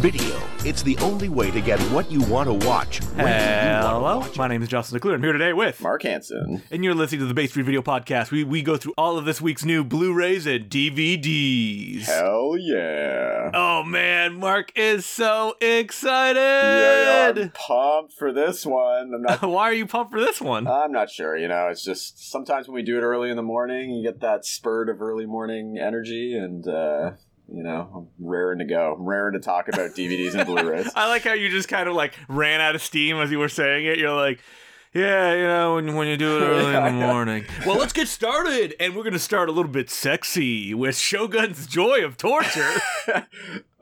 Video. It's the only way to get what you want to watch. When Hello, watch my name is Justin Decloux. I'm here today with Mark Hanson. and you're listening to the Bay Street Video Podcast. We we go through all of this week's new Blu-rays and DVDs. Hell yeah. Oh man, Mark is so excited. Yeah, yeah, I'm pumped for this one. I'm not Why are you pumped for this one? I'm not sure, you know, it's just sometimes when we do it early in the morning, you get that spurt of early morning energy and uh you know, I'm raring to go. I'm raring to talk about DVDs and Blu-rays. I like how you just kind of like ran out of steam as you were saying it. You're like, yeah, you know, when, when you do it early in the morning. Well, let's get started. And we're going to start a little bit sexy with Shogun's Joy of Torture.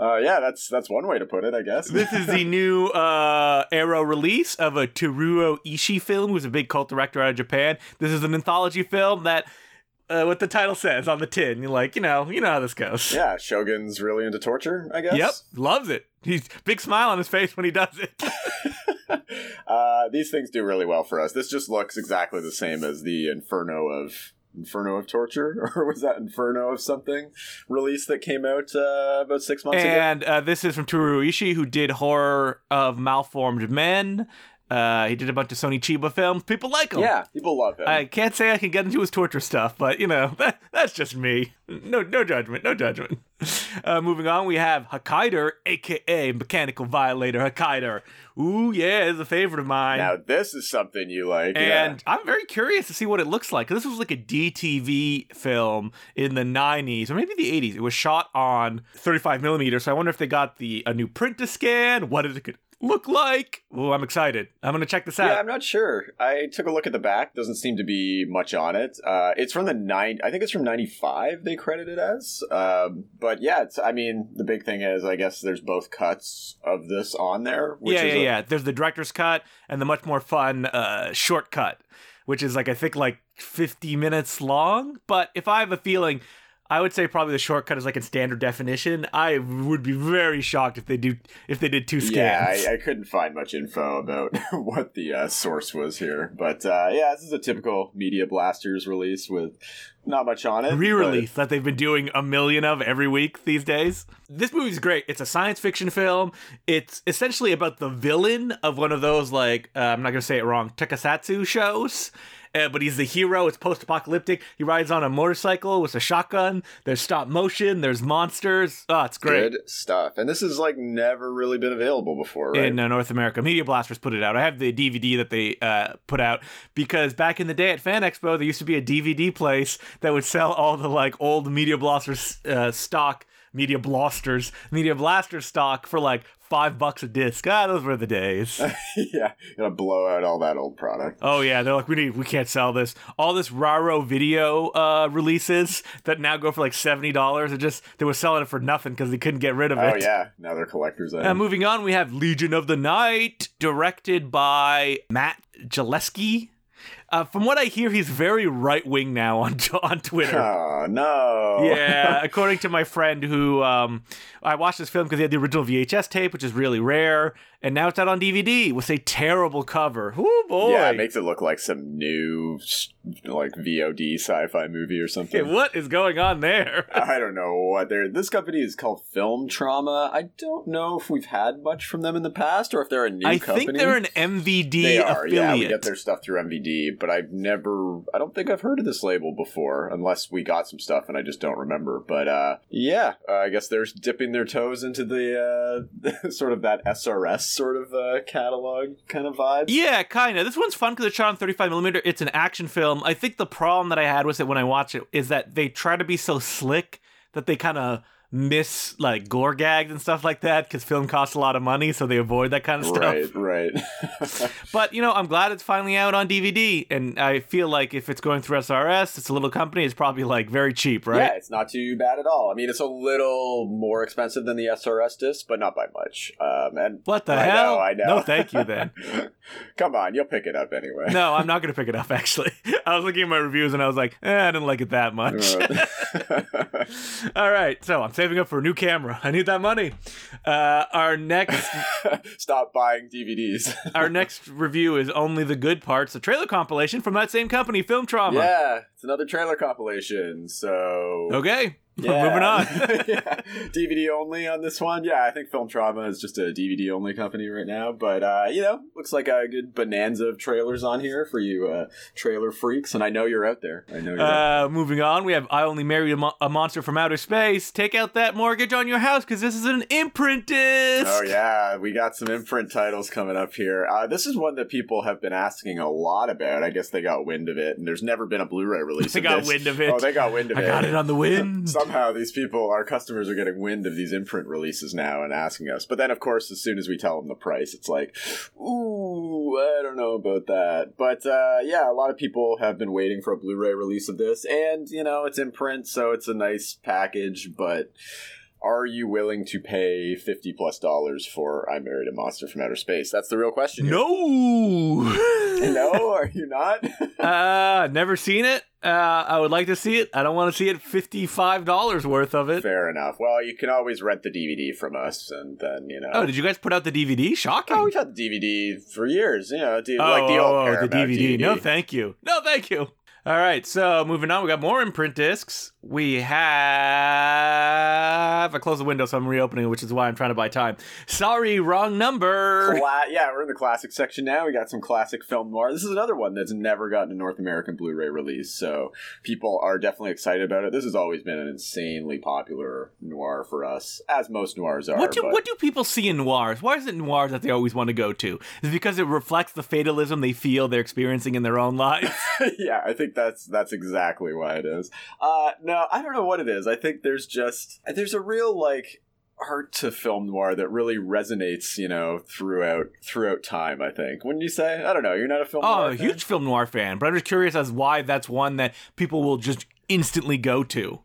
uh yeah, that's that's one way to put it, I guess. this is the new uh, Arrow release of a Teruo Ishii film, who's a big cult director out of Japan. This is an anthology film that, uh, what the title says on the tin, you're like, you know, you know how this goes. yeah, Shogun's really into torture, I guess. Yep, loves it. He's big smile on his face when he does it. uh, these things do really well for us. This just looks exactly the same as the Inferno of Inferno of Torture, or was that Inferno of something release that came out uh, about six months ago? And uh, this is from Teruo Ishii, who did Horror of Malformed Men. Uh, he did a bunch of Sonny Chiba films. People like him. Yeah, people love him. I can't say I can get into his torture stuff, but you know that, that's just me. No, no judgment, no judgment. Uh, moving on, we have Hakaider, aka Mechanical Violator Hakaider. Ooh, yeah, is a favorite of mine. now this is something you like, and I'm very curious to see what it looks like. This was like a DTV film in the 90s or maybe the 80s. It was shot on 35 millimeters, so I wonder if they got the a new print to scan. What is it could look like. Oh, I'm excited. I'm gonna check this out. Yeah, I'm not sure. I took a look at the back. Doesn't seem to be much on it. Uh, it's from the nine. I think it's from '95. They credit it as. Um, but yeah, it's. I mean, the big thing is, I guess there's both cuts of this on there. Which yeah, is yeah, a- yeah. There's the director's cut and the much more fun uh, shortcut, which is like I think like 50 minutes long. But if I have a feeling, I would say probably the shortcut is like in standard definition. I would be very shocked if they do if they did two scans. Yeah, I, I couldn't find much info about what the uh, source was here, but uh, yeah, this is a typical Media Blasters release with not much on it. re-release that they've been doing a million of every week these days. This movie's great. It's a science fiction film. It's essentially about the villain of one of those like uh, I'm not gonna say it wrong, Tokusatsu shows. Uh, but he's the hero. It's post-apocalyptic. He rides on a motorcycle with a shotgun. There's stop motion. There's monsters. Oh, it's great. good stuff. And this has like never really been available before, right? in uh, North America. Media Blasters put it out. I have the DVD that they uh, put out because back in the day at Fan Expo, there used to be a DVD place that would sell all the like old Media Blasters uh, stock, Media Blasters, Media Blaster stock for like five bucks a disc. Ah, those were the days. yeah, gonna blow out all that old product. Oh yeah, they're like we need we can't sell this. All this Raro video uh, releases that now go for like seventy dollars. It just they were selling it for nothing because they couldn't get rid of it. Oh yeah, now they're collectors. Uh, items. moving on, we have Legion of the Night, directed by Matt Jaleski. Uh, from what I hear, he's very right wing now on on Twitter. Oh no. yeah, according to my friend who um, I watched this film because he had the original VHS tape, which is really rare, and now it's out on DVD with a terrible cover. Oh boy! Yeah, it makes it look like some new like VOD sci-fi movie or something. Okay, what is going on there? I don't know what they're. This company is called Film Trauma. I don't know if we've had much from them in the past, or if they're a new company. I company. think they're an MVD They are. affiliate. Yeah, we get their stuff through MVD, but I've never. I don't think I've heard of this label before, unless we got some stuff and I just don't remember. But uh, yeah, uh, I guess they're dipping their toes into the uh, sort of that SRS sort of uh, catalog kind of vibe. Yeah, kind of. This one's fun because it's shot on 35 millimeter. It's an action film. I think the problem that I had with it when I watched it is that they try to be so slick that they kind of miss like gore gags and stuff like that because film costs a lot of money, so they avoid that kind of stuff. Right, right. But you know, I'm glad it's finally out on DVD, and I feel like if it's going through SRS, it's a little company. It's probably like very cheap, right? Yeah, it's not too bad at all. I mean, it's a little more expensive than the SRS disc, but not by much. Um, and What the I hell? Know, I know. No, thank you then. Come on, you'll pick it up anyway. No, I'm not gonna pick it up. Actually, I was looking at my reviews and I was like, eh, I didn't like it that much. All right, so I'm saving up for a new camera. I need that money. Uh, our next Stop buying DVDs. our next review is only the good parts, a trailer compilation from that same company, Film Trauma. yeah, it's another trailer compilation. So Okay, Yeah. Moving on. yeah. DVD only on this one. Yeah, I think Film Trauma is just a DVD only company right now. But, uh, you know, looks like a good bonanza of trailers on here for you uh, trailer freaks. And I know you're out there. I know you're out Uh, moving on, we have I Only Married a, Mo- a Monster from Outer Space. Take out that mortgage on your house because this is an imprint disc. Oh yeah, we got some imprint titles coming up here. Uh, this is one that people have been asking a lot about. I guess they got wind of it, and there's never been a Blu-ray release. They of got this. wind of it. Oh, they got wind of I it. got it on the wind. Somehow these people, our customers, are getting wind of these imprint releases now and asking us. But then, of course, as soon as we tell them the price, it's like, ooh, I don't know about that. But uh, yeah, a lot of people have been waiting for a Blu-ray release of this, and you know, it's imprint, so it's a nice package, but are you willing to pay 50 plus dollars for I Married a Monster from Outer Space? That's the real question. here. no. no, are you not? uh, never seen it. Uh, I would like to see it. I don't want to see it fifty-five dollars worth of it. Fair enough. Well, you can always rent the DVD from us, and then, you know. Oh, did you guys put out the DVD? Shocking. Oh, we've had the DVD for years. You know, D- Oh, like the old oh, oh, the DVD. DVD. No, thank you. No, thank you. All right, so moving on, we got more imprint discs. We have I closed the window, so I'm reopening it, which is why I'm trying to buy time. Sorry, wrong number. Cla- yeah, we're in the classic section now. We got some classic film noir. This is another one that's never gotten a North American Blu-ray release, so people are definitely excited about it. This has always been an insanely popular noir for us, as most noirs are. What do but- what do people see in noirs? Why is it noirs that they always want to go to? Is it because it reflects the fatalism they feel they're experiencing in their own lives? yeah, I think that's that's exactly why it is. Uh, no, I don't know what it is. I think there's just there's a real like art to film noir that really resonates, you know, throughout throughout time. I think. Wouldn't you say? I don't know. You're not a film. oh, a fan? huge film noir fan, but I'm just curious as why that's one that people will just instantly go to,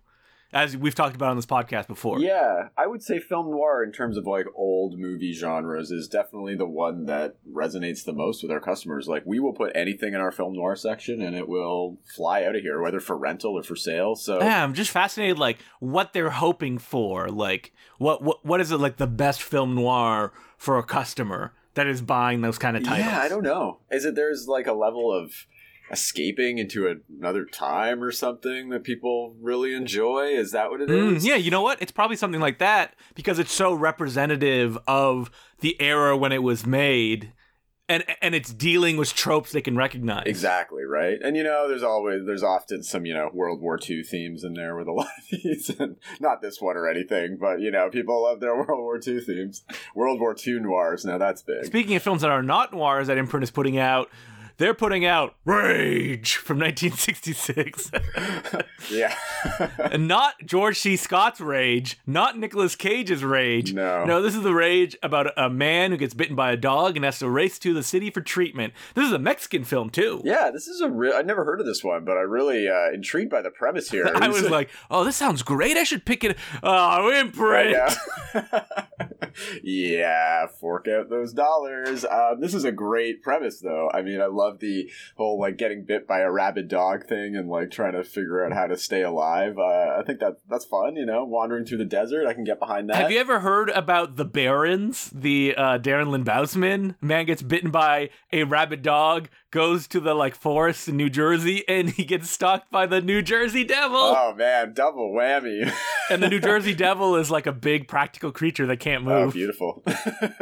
as we've talked about on this podcast before. Yeah, I would say film noir in terms of like old movie genres is definitely the one that resonates the most with our customers. Like we will put anything in our film noir section and it will fly out of here, whether for rental or for sale. So Yeah, I'm just fascinated, like what they're hoping for. Like, what what what is it like the best film noir for a customer that is buying those kind of titles? Yeah, I don't know. Is it there's like a level of escaping into another time or something that people really enjoy? Is that what it is? Mm, yeah, you know what? It's probably something like that because it's so representative of the era when it was made, and and it's dealing with tropes they can recognize. Exactly right, and you know, there's always there's often some you know World War II themes in there with a lot of these, and not this one or anything, but you know, people love their World War II themes, World War II noirs. Now that's big. Speaking of films that are not noirs that Imprint is putting out, they're putting out Rage from 1966. yeah, and not George C. Scott's Rage, not Nicolas Cage's Rage. No. No, this is the Rage about a man who gets bitten by a dog and has to race to the city for treatment. This is a Mexican film, too. yeah. This is a real. I've never heard of this one, but I'm really uh, intrigued by the premise here. I was like, oh, this sounds great. I should pick it. Oh, Imprint. Yeah. yeah, fork out those dollars. Um, this is a great premise, though. I mean, I love the whole like getting bit by a rabid dog thing and like trying to figure out how to stay alive. Uh, I think that that's fun. You know, wandering through the desert, I can get behind that. Have you ever heard about the Barrens? The uh, Darren Lynn Bousman man gets bitten by a rabid dog, goes to the like forest in New Jersey, and he gets stalked by the New Jersey Devil. Oh man, double whammy! and the New Jersey Devil is like a big practical creature that can't oh, move. beautiful!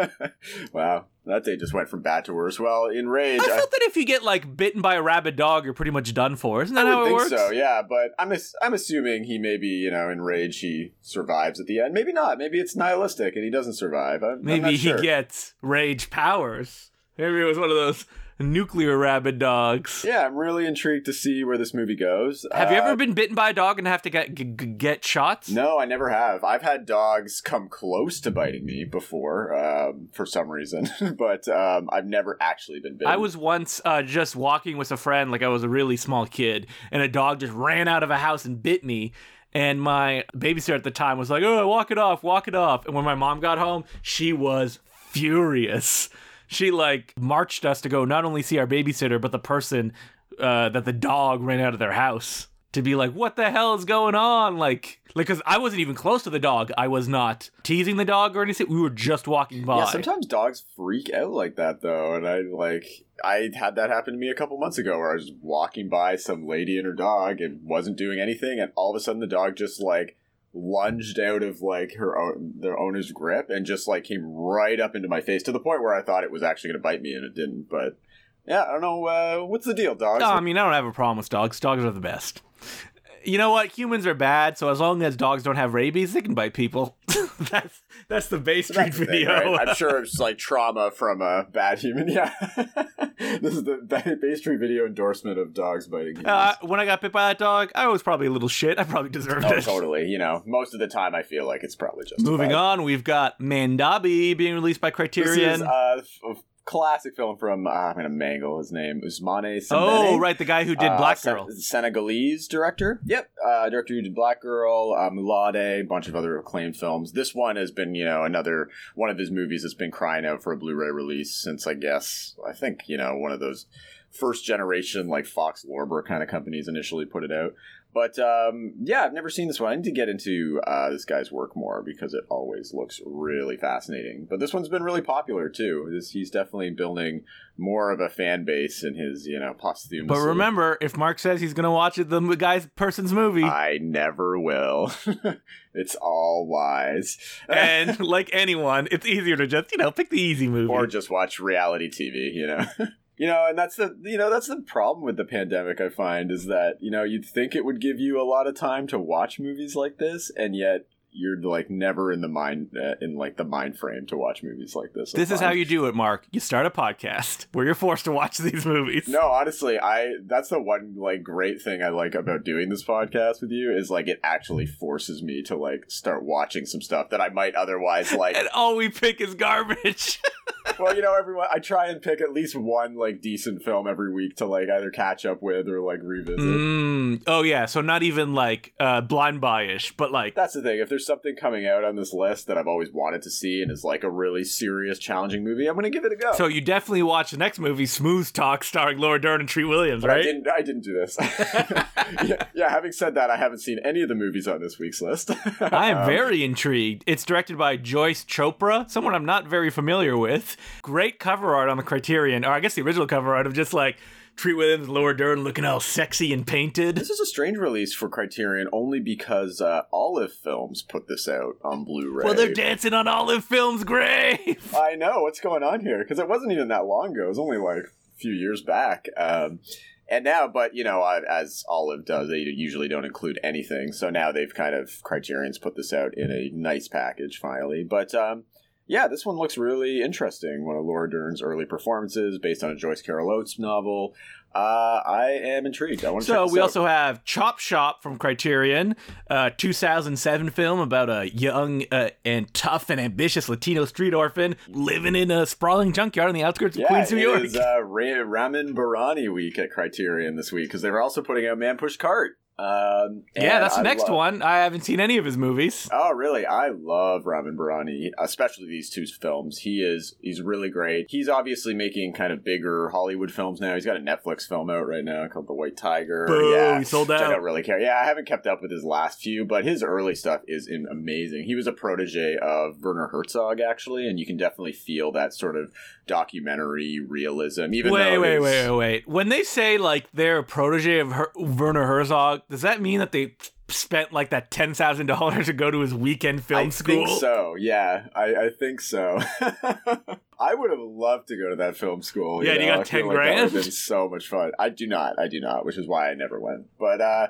wow, that day just went from bad to worse. Well, in Rage, I felt that if you get like bitten by a rabid dog, you're pretty much done for. Isn't that I how it think works? so, yeah. But I'm I'm assuming he maybe you know in rage he survives at the end. Maybe not. Maybe it's nihilistic and he doesn't survive. I'm, I'm Maybe not he gets rage powers. Maybe it was one of those nuclear rabid dogs. Yeah, I'm really intrigued to see where this movie goes. Have you Uh, ever been bitten by a dog and have to get g- g- get shots? No, I never have. I've had dogs come close to biting me before, um, for some reason, but um, I've never actually been bitten. I was once uh, just walking with a friend, like I was a really small kid, and a dog just ran out of a house and bit me. And my babysitter at the time was like, "Oh, walk it off, walk it off." And when my mom got home, she was furious. She like marched us to go not only see our babysitter, but the person uh, that the dog ran out of their house to be like, "What the hell is going on?" Like, like because I wasn't even close to the dog. I was not teasing the dog or anything. We were just walking by. Yeah, sometimes dogs freak out like that though, and I like I had that happen to me a couple months ago where I was walking by some lady and her dog and wasn't doing anything, and all of a sudden the dog just like lunged out of like her own their owner's grip and just like came right up into my face to the point where I thought it was actually going to bite me and it didn't. But yeah, I don't know uh, what's the deal, dogs. No, I mean I don't have a problem with dogs. Dogs are the best. You know what? Humans are bad, so as long as dogs don't have rabies, they can bite people. that's that's the Bay Street the thing, video. right? I'm sure it's like trauma from a bad human. Yeah, this is the Bay Street video endorsement of dogs biting humans. Uh, when I got bit by that dog, I was probably a little shit. I probably deserved oh, it. totally. You know, most of the time I feel like it's probably just Moving on, we've got Mandabi being released by This Criterion. is uh, a classic film from uh, I'm gonna mangle his name Ousmane Sembene. oh, right, the guy who did Uh, Black Sen- Girl. Senegalese director. Yep, uh, director who did Black Girl, uh, Moolaadé, a bunch of other acclaimed films. This one has been, you know, another one of his movies that's been crying out for a Blu-ray release since I guess I think you know one of those first generation like Fox Lorber kind of companies initially put it out. But um, yeah, I've never seen this one. I need to get into uh, this guy's work more because it always looks really fascinating. But this one's been really popular too. This, he's definitely building more of a fan base in his, you know, posthumous. But remember, if Mark says he's gonna watch it, the guy's person's movie, I never will. it's all lies. and like anyone, it's easier to just you know pick the easy movie. or just watch reality TV, you know. you know, and that's the you know, that's the problem with the pandemic I find is that, you know, you'd think it would give you a lot of time to watch movies like this and yet you're like never in the mind uh, in like the mind frame to watch movies like this. This is how you do it, Mark. You start a podcast where you're forced to watch these movies. No, honestly, I that's the one like great thing I like about doing this podcast with you is like it actually forces me to like start watching some stuff that I might otherwise like and all we pick is garbage. well, you know, everyone. I try and pick at least one like decent film every week to like either catch up with or like revisit. mm, oh yeah, so not even like uh, blind buy-ish, but like That's the thing. If there's something coming out on this list that I've always wanted to see and is like a really serious, challenging movie, I'm gonna give it a go. so you definitely watch the next movie, Smooth Talk, starring Laura Dern and Treat Williams, but I right? didn't. I didn't do this. yeah, yeah. Having said that, I haven't seen any of the movies on this week's list. I am Um, very intrigued. It's directed by Joyce Chopra, someone I'm not very familiar with. Great cover art on the Criterion, or I guess the original cover art of just like Treat Williams, Laura Dern looking all sexy and painted. This is a strange release for Criterion only because uh, Olive Films put this out on Blu-ray. Well, they're dancing on Olive Film's grave. I know what's going on here because it wasn't even that long ago. It was only like a few years back. Um, and now, but you know, as Olive does, they usually don't include anything. So now they've kind of Criterion's put this out in a nice package finally. But um, yeah, this one looks really interesting. One of Laura Dern's early performances, based on a Joyce Carol Oates novel. Uh, I am intrigued. I want to. So we out. also have Chop Shop from Criterion, a 2007 film about a young uh, and tough and ambitious Latino street orphan living in a sprawling junkyard on the outskirts of Yeah, Queens, New it York. is uh, Ra- Ramin Bahrani week at Criterion this week because they were also putting out Man Push Cart. Um, yeah, that's the I next love- one. I haven't seen any of his movies. Oh, really? I love Ramin Bahrani, especially these two films. He is he's really great. He's obviously making kind of bigger Hollywood films now. He's got a Netflix film out right now called The White Tiger. Boo, yeah, he sold which I don't really care. Yeah, I haven't kept up with his last few, but his early stuff is amazing. He was a protege of Werner Herzog, actually, and you can definitely feel that sort of documentary realism. Even Wait, wait, wait, wait, wait. When they say like they're a protege of Her- Werner Herzog, does that mean that they spent like that ten thousand dollars to go to his weekend film I school? I think so. Yeah, I, I think so. I would have loved to go to that film school. Yeah, and you got 10 like That would have been so much fun. I do not. I do not, which is why I never went. But uh,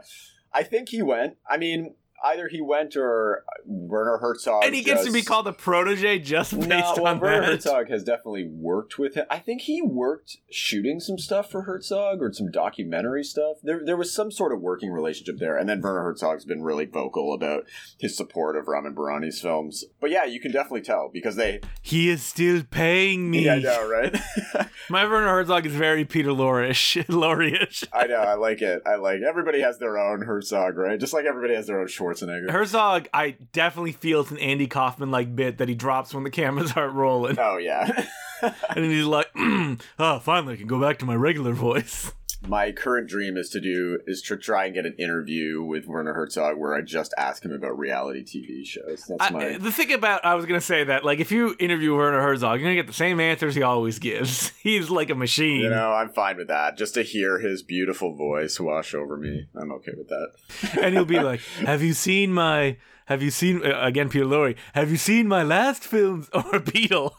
I think he went. I mean, either he went or Werner Herzog. and he gets to be called a protege just based no, well, on Werner that. Herzog has definitely worked with him. I think he worked shooting some stuff for Herzog or some documentary stuff. There, there was some sort of working relationship there. And then Werner Herzog's been really vocal about his support of Ramin Bahrani's films. But yeah, you can definitely tell because they. He is still paying me. Yeah, I know, right? My Werner Herzog is very Peter Lorre-ish. Lorre-ish. I know. I like it. I like. Everybody has their own Herzog, right? Just like everybody has their own Schwarzenegger. Herzog, I definitely feel it's an Andy Kaufman like bit that he drops when the cameras aren't rolling. oh yeah. and he's like, mm, oh, finally I can go back to my regular voice. My current dream is to do is to try and get an interview with Werner Herzog where I just ask him about reality TV shows. That's I, my the thing about I was gonna say that like if you interview Werner Herzog, you're gonna get the same answers he always gives. He's like a machine. you know, I'm fine with that. Just to hear his beautiful voice wash over me, I'm okay with that. and he'll be like, "Have you seen my? Have you seen uh, again, Peter Lorre? Have you seen my last films or Beetle?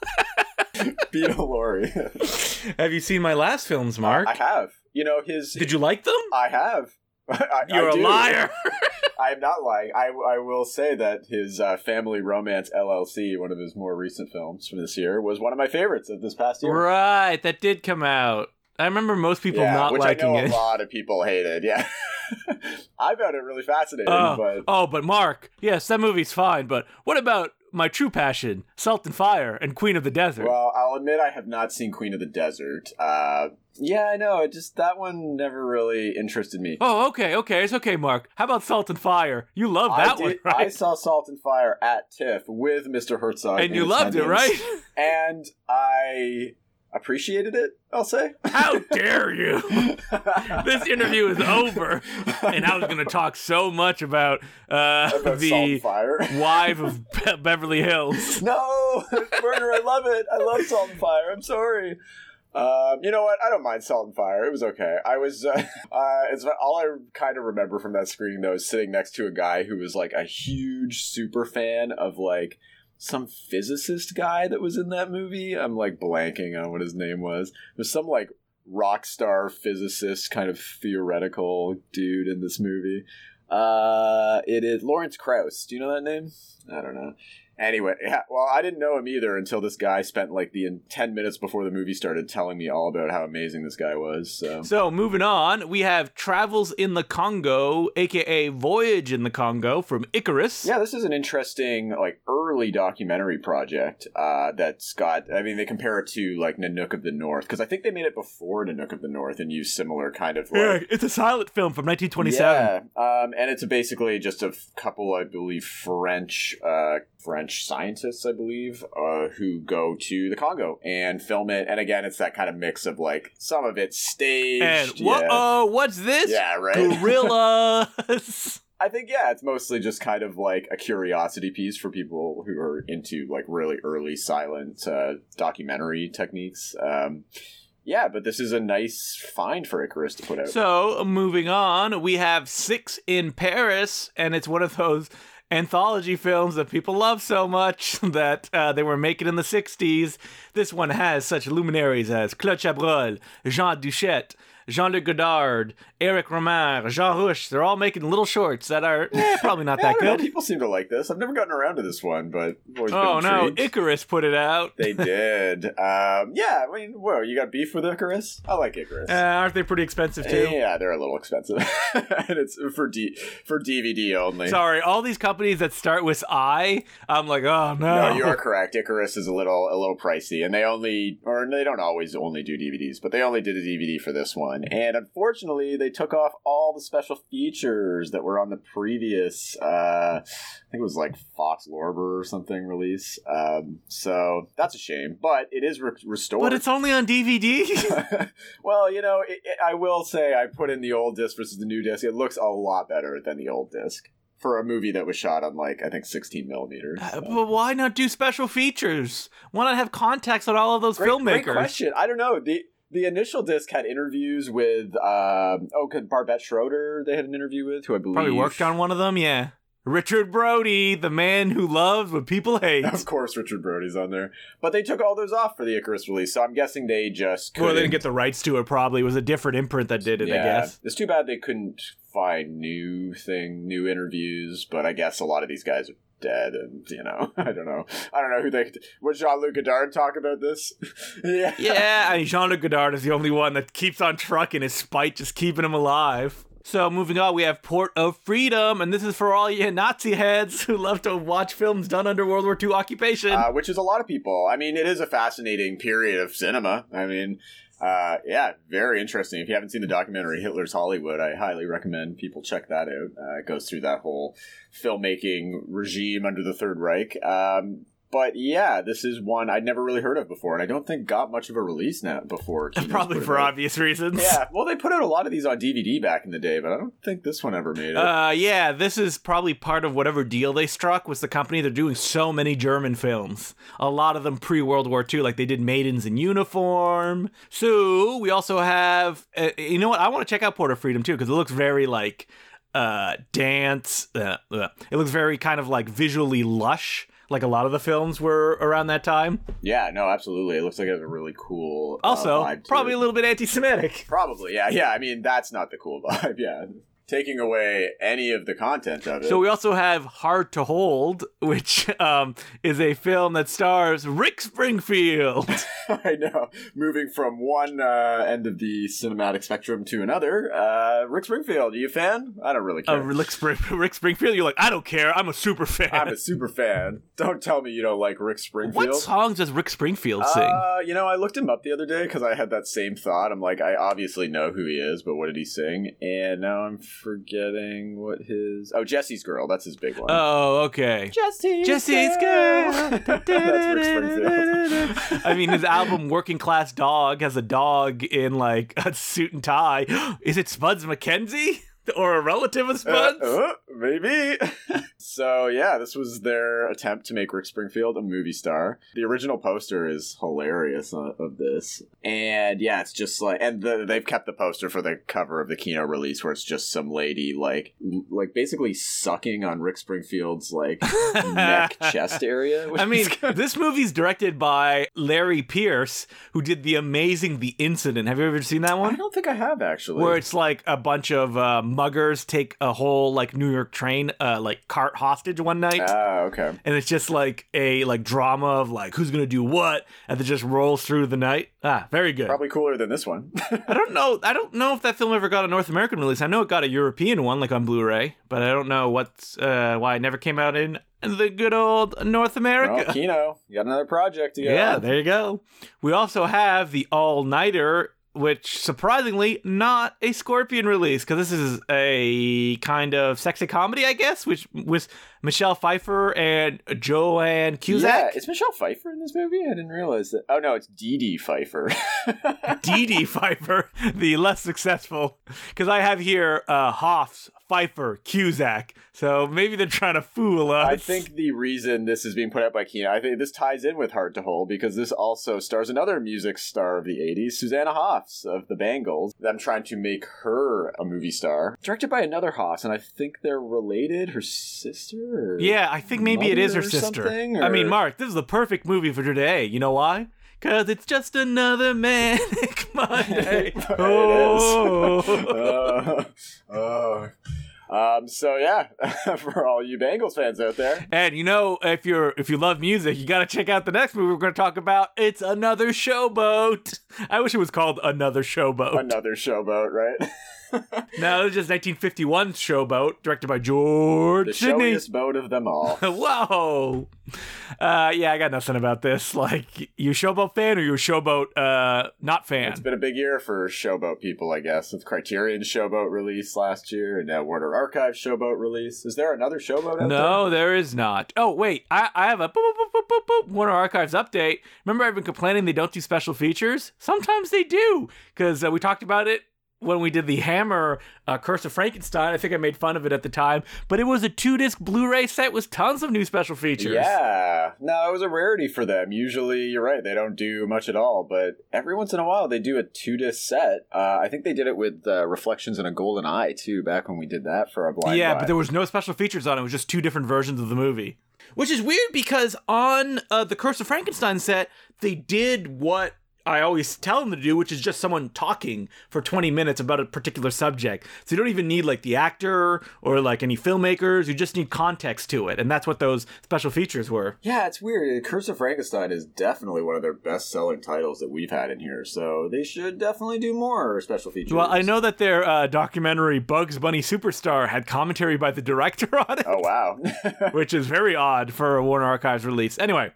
Beetle Laurie. have you seen my last films, Mark? I have. You know his. Did you like them? I have. I, You're a a liar. I am not lying. I, I will say that his uh, Family Romance LLC, one of his more recent films from this year, was one of my favorites of this past year. right, that did come out. I remember most people yeah, not which liking I know it. a lot of people hated. Yeah, I found it really fascinating. Oh, but oh, but Mark, yes, that movie's fine. But what about my true passion, Salt and Fire, and Queen of the Desert? well, I'll admit I have not seen Queen of the Desert. Uh, yeah, I know. It just that one never really interested me. oh, okay, okay, it's okay, Mark. How about Salt and Fire? You love that did- one, I saw Salt and Fire at TIFF with Mr. Herzog, and you loved it, right? And I appreciated it. I'll say. How dare you? this interview is over, and I was going to talk so much about, uh, About the wife of Be- Beverly Hills. No, Werner, I love it. I love Salt and Fire. I'm sorry. Um, you know what? I don't mind Salt and Fire. It was okay. I was. Uh, uh, it's all I kind of remember from that screening though is sitting next to a guy who was like a huge super fan of like some physicist guy that was in that movie. I'm like blanking on what his name was. There's some like rock star physicist kind of theoretical dude in this movie. Uh, it is Lawrence Krauss. Do you know that name? I don't know. Anyway, yeah, well, I didn't know him either until this guy spent like the in 10 minutes before the movie started telling me all about how amazing this guy was. So, So, moving on, we have Travels in the Congo, aka Voyage in the Congo from Icarus. yeah, this is an interesting, like, early documentary project uh, that's got, I mean, they compare it to, like, Nanook of the North, because I think they made it before Nanook of the North and used similar kind of, like, Yeah, it's a silent film from 1927. Yeah, um, and it's basically just a couple, I believe, French uh, French scientists, I believe, uh, who go to the Congo and film it. And again, it's that kind of mix of like some of it's staged. And yeah. Oh, what's this? yeah, right. Gorillas. I think yeah, it's mostly just kind of like a curiosity piece for people who are into like really early silent uh, documentary techniques. Um, yeah, but this is a nice find for Icarus to put out. so, moving on, we have Six in Paris, and it's one of those anthology films that people love so much that uh, they were making in the 60s. This one has such luminaries as Claude Chabrol, Jean Douchet, Jean-Luc Godard, Eric Rohmer, Jean Rouch. They're all making little shorts that are eh, probably not that know, good. People seem to like this. I've never gotten around to this one, but I've always been Oh no. Icarus put it out. They did. Um, yeah, I mean, whoa, you got beef with Icarus? I like Icarus. Uh, aren't they pretty expensive too? yeah, they're a little expensive, and it's for D for DVD only. Sorry, all these companies that start with I, I'm like, oh no. No, you are correct. Icarus is a little a little pricey, and they only or they don't always only do DVDs, but they only did a DVD for this one. And unfortunately, they took off all the special features that were on the previous. Uh, I think it was like Fox Lorber or something release. Um, so that's a shame, but it is re- restored. But it's only on DVD. well, you know, it, it, I will say I put in the old disc versus the new disc. It looks a lot better than the old disc for a movie that was shot on like I think 16 millimeters. Uh, but why not do special features? Why not have contacts on all of those Great, filmmakers? great question. I don't know. the The initial disc had interviews with um, oh, could Barbet Schroeder. They had an interview with who I believe Probably worked on one of them, yeah. Richard Brody, the man who loves what people hate. Of course, Richard Brody's on there, but they took all those off for the Icarus release. So I'm guessing they just Well, they didn't get the rights to it. Probably it was a different imprint that did it. I guess. It's too bad they couldn't find new thing, new interviews. But I guess a lot of these guys are dead, and you know, I don't know. I don't know who they would Jean Luc Godard talk about this. yeah, Yeah, I mean, Jean Luc Godard is the only one that keeps on trucking his spite, just keeping him alive. So, moving on, we have Port of Freedom, and this is for all you Nazi heads who love to watch films done under World War II occupation. uh, which is a lot of people. I mean, it is a fascinating period of cinema. I mean. Uh, yeah, very interesting. If you haven't seen the documentary Hitler's Hollywood, I highly recommend people check that out. Uh, it goes through that whole filmmaking regime under the Third Reich. Um, but yeah, this is one I'd never really heard of before, and I don't think got much of a release now before. Kino's Probably for obvious reasons. Yeah, well, they put out a lot of these on DVD back in the day, but I don't think this one ever made it. Uh, yeah, this is probably part of whatever deal they struck with the company. They're doing so many German films, a lot of them pre World War II, like they did Maidens in Uniform. So we also have, uh, you know what? I want to check out Port of Freedom too because it looks very like uh, dance. Uh, uh, it looks very kind of like visually lush. Like a lot of the films were around that time. yeah, no, absolutely. It looks like it has a really cool. uh, Also, vibe probably a little bit anti-Semitic. Probably, yeah, yeah. I mean, that's not the cool vibe. Yeah, taking away any of the content of it. So we also have Hard to Hold, which um, is a film that stars Rick Springfield. I know. Moving from one uh, end of the cinematic spectrum to another, uh, Rick Springfield. Are you a fan? I don't really care. Uh, Rick, Spring- Rick Springfield, you're like, I don't care. I'm a super fan. I'm a super fan. Don't tell me you don't like Rick Springfield. what songs does Rick Springfield sing? Uh, you know, I looked him up the other day because I had that same thought. I'm like, I obviously know who he is, but what did he sing? And now I'm forgetting what his. Oh, Jesse's Girl. That's his big one. oh, okay. Jesse. Jesse's girl. That's Rick Springfield. I mean, his album "Working Class Dog" has a dog in like a suit and tie. Is it Spuds MacKenzie or a relative of Spuds? Uh, uh, maybe. so yeah, this was their attempt to make Rick Springfield a movie star. The original poster is hilarious uh, of this, and yeah, it's just like, and the, they've kept the poster for the cover of the Kino release, where it's just some lady like, like basically sucking on Rick Springfield's like neck chest area. which I mean, is kind of- this movie's directed by Larry Peerce, who did the amazing The Incident. Have you ever seen that one? I don't think I have actually. Where it's like a bunch of uh, muggers take a whole like New York train, uh, like cart hostage one night. Ah, okay. and it's just like a like drama of like who's gonna do what, and it just rolls through the night. Ah, very good. Probably cooler than this one. I don't know. I don't know if that film ever got a North American release. I know it got a European one, like on Blu-ray, but I don't know what's uh, why it never came out in the good old North America. well, Kino, you got another project to get Yeah, on. there you go. We also have the All Nighter, which surprisingly not a Scorpion release because this is a kind of sexy comedy, I guess, which with Michelle Pfeiffer and Joan Cusack. Yeah, is Michelle Pfeiffer in this movie? I didn't realize that. Oh no, it's Dee Dee Pfeiffer. Dee Dee Pfeiffer, the less successful, because I have here uh, Hoffs, Pfeiffer, Cusack. So maybe they're trying to fool us. I think the reason this is being put out by Kino, I think this ties in with Hard to Hold because this also stars another music star of the 80s, Susanna Hoffs of the Bangles. Them trying to make her a movie star. Directed by another Hoffs, and I think they're related, her sister? Or... Yeah, I think maybe it is her sister. something, I mean, or- Mark, this is the perfect movie for today. You know why? Cause it's just another manic Monday. It is. oh. Uh, uh, um, so yeah, for all you Bangles fans out there, and you know, if you're if you love music, you got to check out the next movie we're going to talk about. It's another showboat. I wish it was called Another Showboat. another showboat, right? no, it's just 1951 Showboat, directed by George the Sidney. showiest boat of them all. Whoa. Uh, yeah, I got nothing about this. Like, you Showboat fan or you Showboat uh, not fan? It's been a big year for Showboat people, I guess, with Criterion Showboat release last year and now Warner Archive Showboat release. Is there another Showboat out there? No, there is not. Oh, wait. I, I have a boop, boop, boop, boop, boop, boop, Warner Archives update. Remember, I've been complaining they don't do special features? Sometimes they do, because uh, we talked about it when we did the Hammer uh, Curse of Frankenstein. I think I made fun of it at the time, but it was a two disc Blu ray set with tons of new special features. Yeah. No, it was a rarity for them. Usually, you're right, they don't do much at all, but every once in a while they do a two disc set. Uh, I think they did it with uh, Reflections in a Golden Eye, too, back when we did that for our blind yeah, Buy. but there was no special features on it. It was just two different versions of the movie. Which is weird because on uh, the Curse of Frankenstein set, they did what I always tell them to do, which is just someone talking for 20 minutes about a particular subject. So you don't even need like the actor or like any filmmakers. You just need context to it. And that's what those special features were. Yeah, it's weird. Curse of Frankenstein is definitely one of their best selling titles that we've had in here, so they should definitely do more special features. Well, I know that their uh, documentary Bugs Bunny Superstar had commentary by the director on it. Oh, wow. which is very odd for a Warner Archives release. Anyway,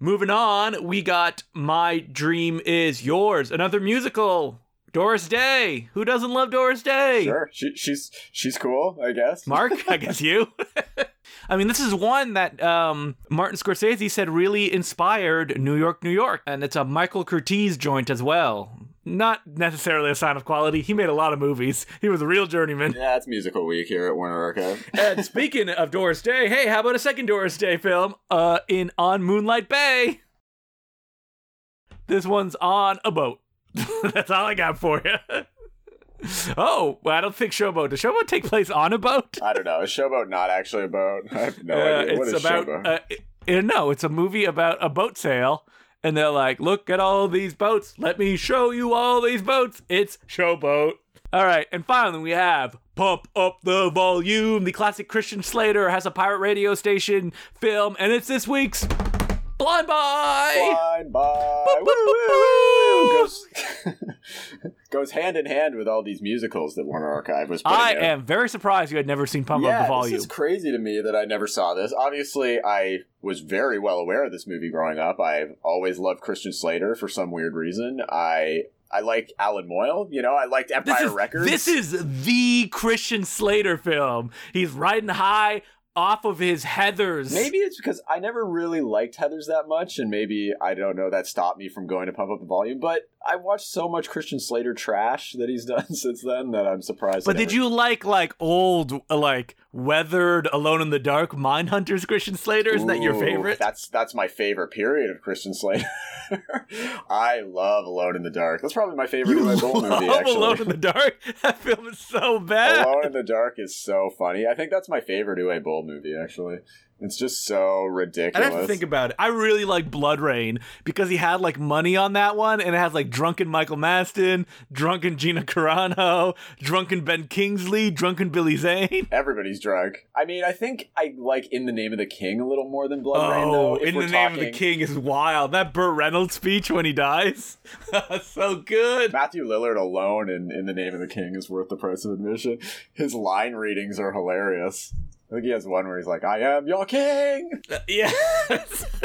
moving on, we got My Dream Is Yours, another musical Doris Day. Who doesn't love Doris Day? Sure, she, she's she's cool, I guess. Mark, I guess you. I mean, this is one that um, Martin Scorsese said really inspired New York, New York, and it's a Michael Curtiz joint as well. Not necessarily a sign of quality. He made a lot of movies. He was a real journeyman. Yeah, it's musical week here at Warner Archive. and speaking of Doris Day, hey, how about a second Doris Day film? Uh, in On Moonlight Bay. This one's on a boat. That's all I got for you. oh, well, I don't think Showboat. Does Showboat take place on a boat? I don't know. Is Showboat not actually a boat? I have no Uh, idea. What it's is about. Showboat? Uh, it- no, it's a movie about a boat sale, and they're like, "Look at all these boats. Let me show you all these boats." It's Showboat. All right, and finally we have Pump Up the Volume. The classic Christian Slater has a pirate radio station film, and it's this week's Blind Buy. Blind Boop, boop, boop, boop. goes goes hand in hand with all these musicals that Warner Archive was. Putting I out. am very surprised you had never seen Pump Up the Volume. this is crazy to me that I never saw this. Obviously, I was very well aware of this movie growing up. I've always loved Christian Slater for some weird reason. I I like Allan Moyle. You know, I liked Empire this is, Records. This is the Christian Slater film. He's riding high off of his Heathers. Maybe it's because I never really liked Heather's that much, and maybe I don't know that stopped me from going to pump up the volume. But I watched so much Christian Slater trash that he's done since then that I'm surprised. But did never- you like like old like weathered Alone in the Dark Mindhunters Christian Slater? Isn't that your favorite? That's that's my favorite period of Christian Slater. I love Alone in the Dark. That's probably my favorite you Uwe Boll love movie. Actually, Alone in the Dark. That film is so bad. Alone in the Dark is so funny. I think that's my favorite Uwe Boll movie. Actually, it's just so ridiculous. I have to think about it. I really like BloodRayne because he had like money on that one, and it has like drunken Michael Madsen, drunken Gina Carano, drunken Ben Kingsley, drunken Billy Zane. Everybody's drunk. I mean, I think I like In the Name of the King a little more than BloodRayne, Oh, though. in the name of the king is wild. That Burt Reynolds speech when he dies, so good. Matthew Lillard alone in In the Name of the King is worth the price of admission. His line readings are hilarious. I think he has one where he's like, I am your king. Yeah.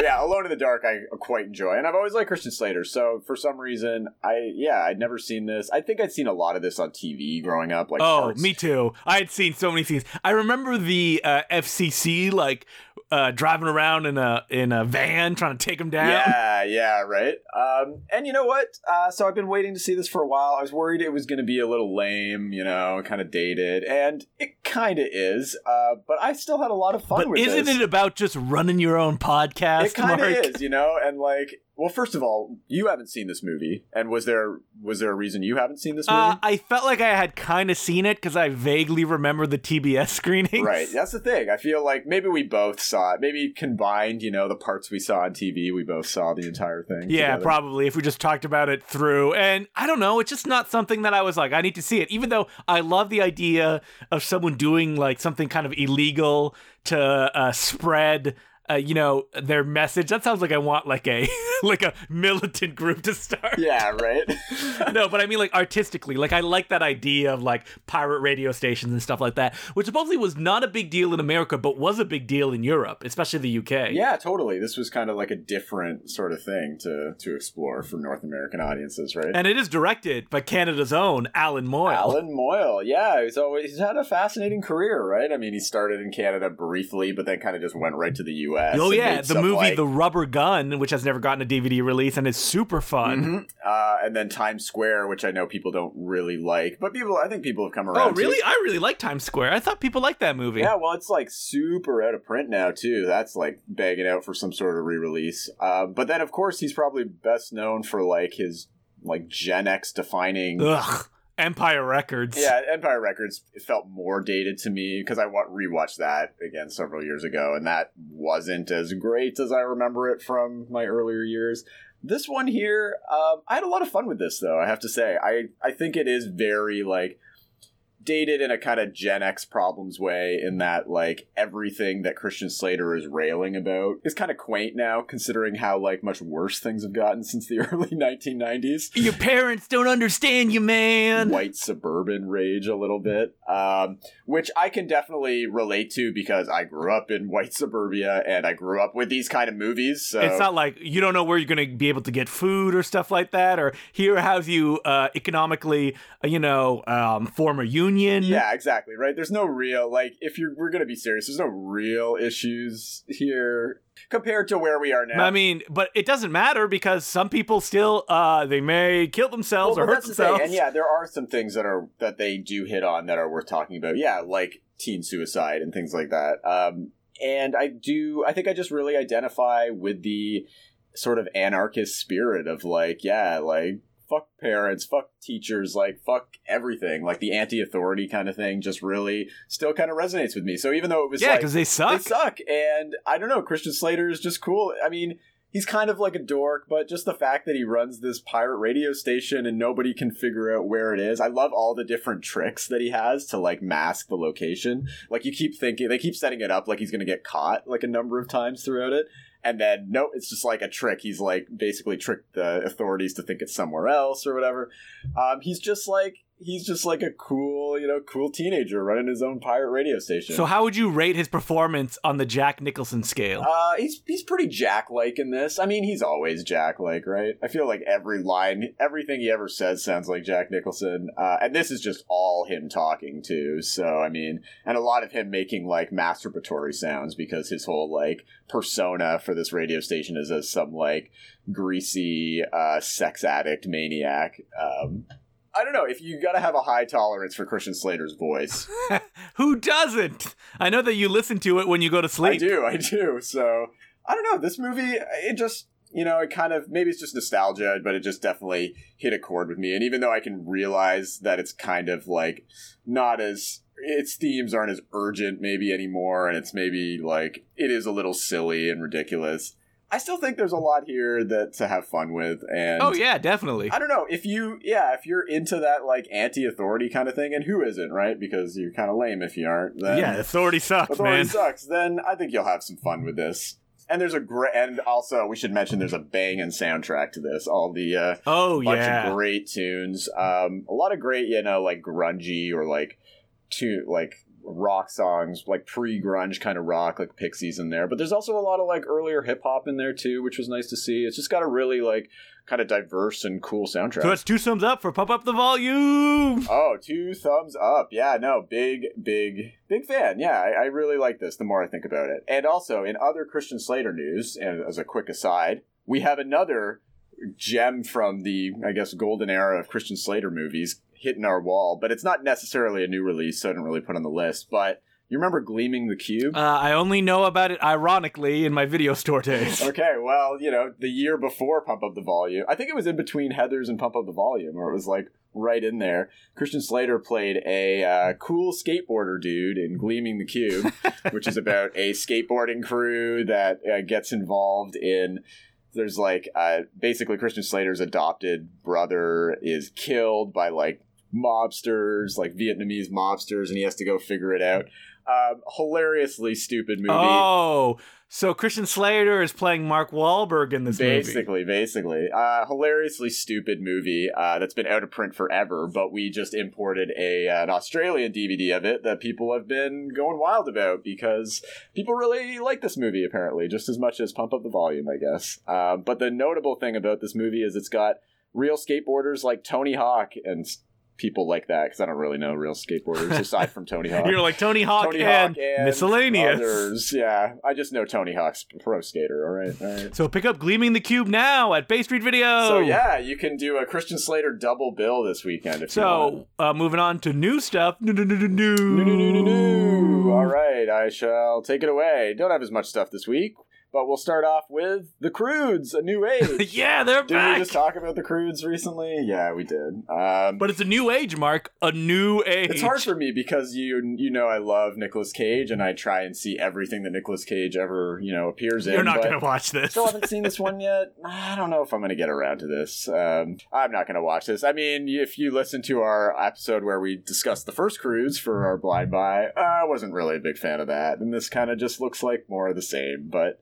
yeah, Alone in the Dark I quite enjoy. And I've always liked Christian Slater. So for some reason, I, yeah, I'd never seen this. I think I'd seen a lot of this on TV growing up. Like Oh, me too. I had seen so many scenes. I remember the uh, FCC like uh, driving around in a in a van trying to take him down. Yeah, yeah, right. Um, and you know what? Uh, so I've been waiting to see this for a while. I was worried it was going to be a little lame, you know, kind of dated, and it kind of is. Uh, but I still had a lot of fun But with isn't this. it about just running your own podcast? It kind of is, you know, and like, well, first of all, you haven't seen this movie, and was there was there a reason you haven't seen this movie? Uh, I felt like I had kind of seen it because I vaguely remember the TBS screening. Right, that's the thing. I feel like maybe we both saw it. Maybe combined, you know, the parts we saw on TV, we both saw the entire thing. Yeah, together. probably if we just talked about it through. And I don't know, it's just not something that I was like, I need to see it. Even though I love the idea of someone doing like something kind of illegal to uh, spread. Uh, you know their message. That sounds like I want like a like a militant group to start. Yeah, right. no, but I mean like artistically. Like I like that idea of like pirate radio stations and stuff like that, which supposedly was not a big deal in America, but was a big deal in Europe, especially the UK. yeah, totally. This was kind of like a different sort of thing to to explore for North American audiences, right? And it is directed by Canada's own Allan Moyle. Allan Moyle, yeah, he's always he's had a fascinating career, right? I mean, he started in Canada briefly, but then kind of just went right to the U.S. Oh yeah, the movie like- The Rubber Gun, which has never gotten a DVD release and is super fun. Mhm. Uh, and then Times Square, which I know people don't really like, but people, I think people have come around. Oh to. really? I really like Times Square. I thought people liked that movie. Yeah, well, it's like super out of print now too. That's like begging out for some sort of re-release. Uh, but then, of course, he's probably best known for like his like Gen X defining. Ugh. Empire Records. Yeah, Empire Records felt more dated to me because I rewatched that again several years ago, and that wasn't as great as I remember it from my earlier years. This one here, um, I had a lot of fun with this, though. I have to say, I I think it is very like dated in a kind of Gen X problems way, in that like everything that Christian Slater is railing about is kind of quaint now, considering how like much worse things have gotten since the early 1990s. Your parents don't understand you, man. White suburban rage a little bit, um, which I can definitely relate to because I grew up in white suburbia and I grew up with these kind of movies. So It's not like you don't know where you're going to be able to get food or stuff like that, or here have you uh, economically, uh, you know, um, form a union. Yeah, exactly. Right. There's no real like if you're we're gonna be serious. There's no real issues here compared to where we are now. I mean, but it doesn't matter because some people still, uh, they may kill themselves Well, or hurt that's the themselves. And yeah, there are some things that are that they do hit on that are worth talking about. Yeah, like teen suicide and things like that. Um, and I do. I think I just really identify with the sort of anarchist spirit of like, yeah, like fuck parents, fuck teachers, like fuck everything, like the anti-authority kind of thing. Just really still kind of resonates with me. So even though it was yeah, like, because they suck. they suck. And I don't know, Christian Slater is just cool. I mean, he's kind of like a dork, but just the fact that he runs this pirate radio station and nobody can figure out where it is. I love all the different tricks that he has to like mask the location. Like you keep thinking they keep setting it up like he's going to get caught like a number of times throughout it. And then no, it's just like a trick. He's like basically tricked the authorities to think it's somewhere else or whatever. Um, he's just like he's just like a cool, you know, cool teenager running his own pirate radio station. So how would you rate his performance on the Jack Nicholson scale? Uh, he's he's pretty Jack like in this. I mean, he's always Jack like, right? I feel like every line, everything he ever says sounds like Jack Nicholson. Uh, and this is just all him talking too. So I mean, and a lot of him making like masturbatory sounds because his whole like persona for this radio station is as some like greasy uh, sex addict maniac. Um, I don't know if you got to have a high tolerance for Christian Slater's voice. Who doesn't? I know that you listen to it when you go to sleep. I do, I do. So I don't know. This movie, it just you know, it kind of maybe it's just nostalgia, but it just definitely hit a chord with me. And even though I can realize that it's kind of like not as its themes aren't as urgent maybe anymore, and it's maybe like it is a little silly and ridiculous. I still think there's a lot here that to have fun with, and Oh yeah, definitely. I don't know if you, yeah, if you're into that like anti-authority kind of thing, and who isn't, right? Because you're kind of lame if you aren't. Then yeah, authority sucks, authority man. sucks. Then I think you'll have some fun with this. And there's a great, and also we should mention there's a banging soundtrack to this. All the uh, Oh bunch yeah. of great tunes. Um, a lot of great, you know, like grungy or like to like rock songs, like pre-grunge kind of rock, like Pixies in there. But there's also a lot of like earlier hip hop in there too, which was nice to see. It's just got a really like kind of diverse and cool soundtrack. So that's two thumbs up for pump up the volume. Oh, two thumbs up. Yeah, no, big, big, big fan. Yeah, I, I really like this the more I think about it. And also, in other Christian Slater news, and as a quick aside, we have another gem from the, I guess, golden era of Christian Slater movies hitting our wall, but it's not necessarily a new release, so I didn't really put on the list. But you remember Gleaming the Cube? Uh, I only know about it ironically in my video store days. Okay, well, you know, the year before Pump Up the Volume, I think it was in between Heathers and Pump Up the Volume, or it was like right in there. Christian Slater played a uh, cool skateboarder dude in Gleaming the Cube, which is about a skateboarding crew that uh, gets involved in. There's like uh, basically Christian Slater's adopted brother is killed by like mobsters, like Vietnamese mobsters, and he has to go figure it out. Um, hilariously stupid movie. Oh, so Christian Slater is playing Mark Wahlberg in this movie. Basically, basically, uh, hilariously stupid movie uh, that's been out of print forever. But we just imported a an Australian DVD of it that people have been going wild about because people really like this movie apparently just as much as Pump Up the Volume, I guess. Uh, but the notable thing about this movie is it's got real skateboarders like Tony Hawk and people like that because I don't really know real skateboarders aside from Tony Hawk. You're like Tony Hawk, Tony and, Hawk and miscellaneous. others. Yeah, I just know Tony Hawk's pro skater. All right, all right. So pick up Gleaming the Cube now at Bay Street Video. So yeah, you can do a Christian Slater double bill this weekend if you want. So uh, moving on to new stuff. New, new, new, new, new. All right, I shall take it away. Don't have as much stuff this week, But we'll start off with the Croods, a new age. yeah, they're Didn't back. we just talk about the Croods recently? Yeah, we did. Um, but it's a new age, Mark. A new age. it's hard for me because you you know I love Nicolas Cage and I try and see everything that Nicolas Cage ever you know appears in. You're not to watch this. Still haven't seen this one yet. I don't know if I'm going to get around to this. Um, I'm not going to watch this. I mean, if you listen to our episode where we discussed the first Croods for our blind buy, I wasn't really a big fan of that, and this kind of just looks like more of the same. But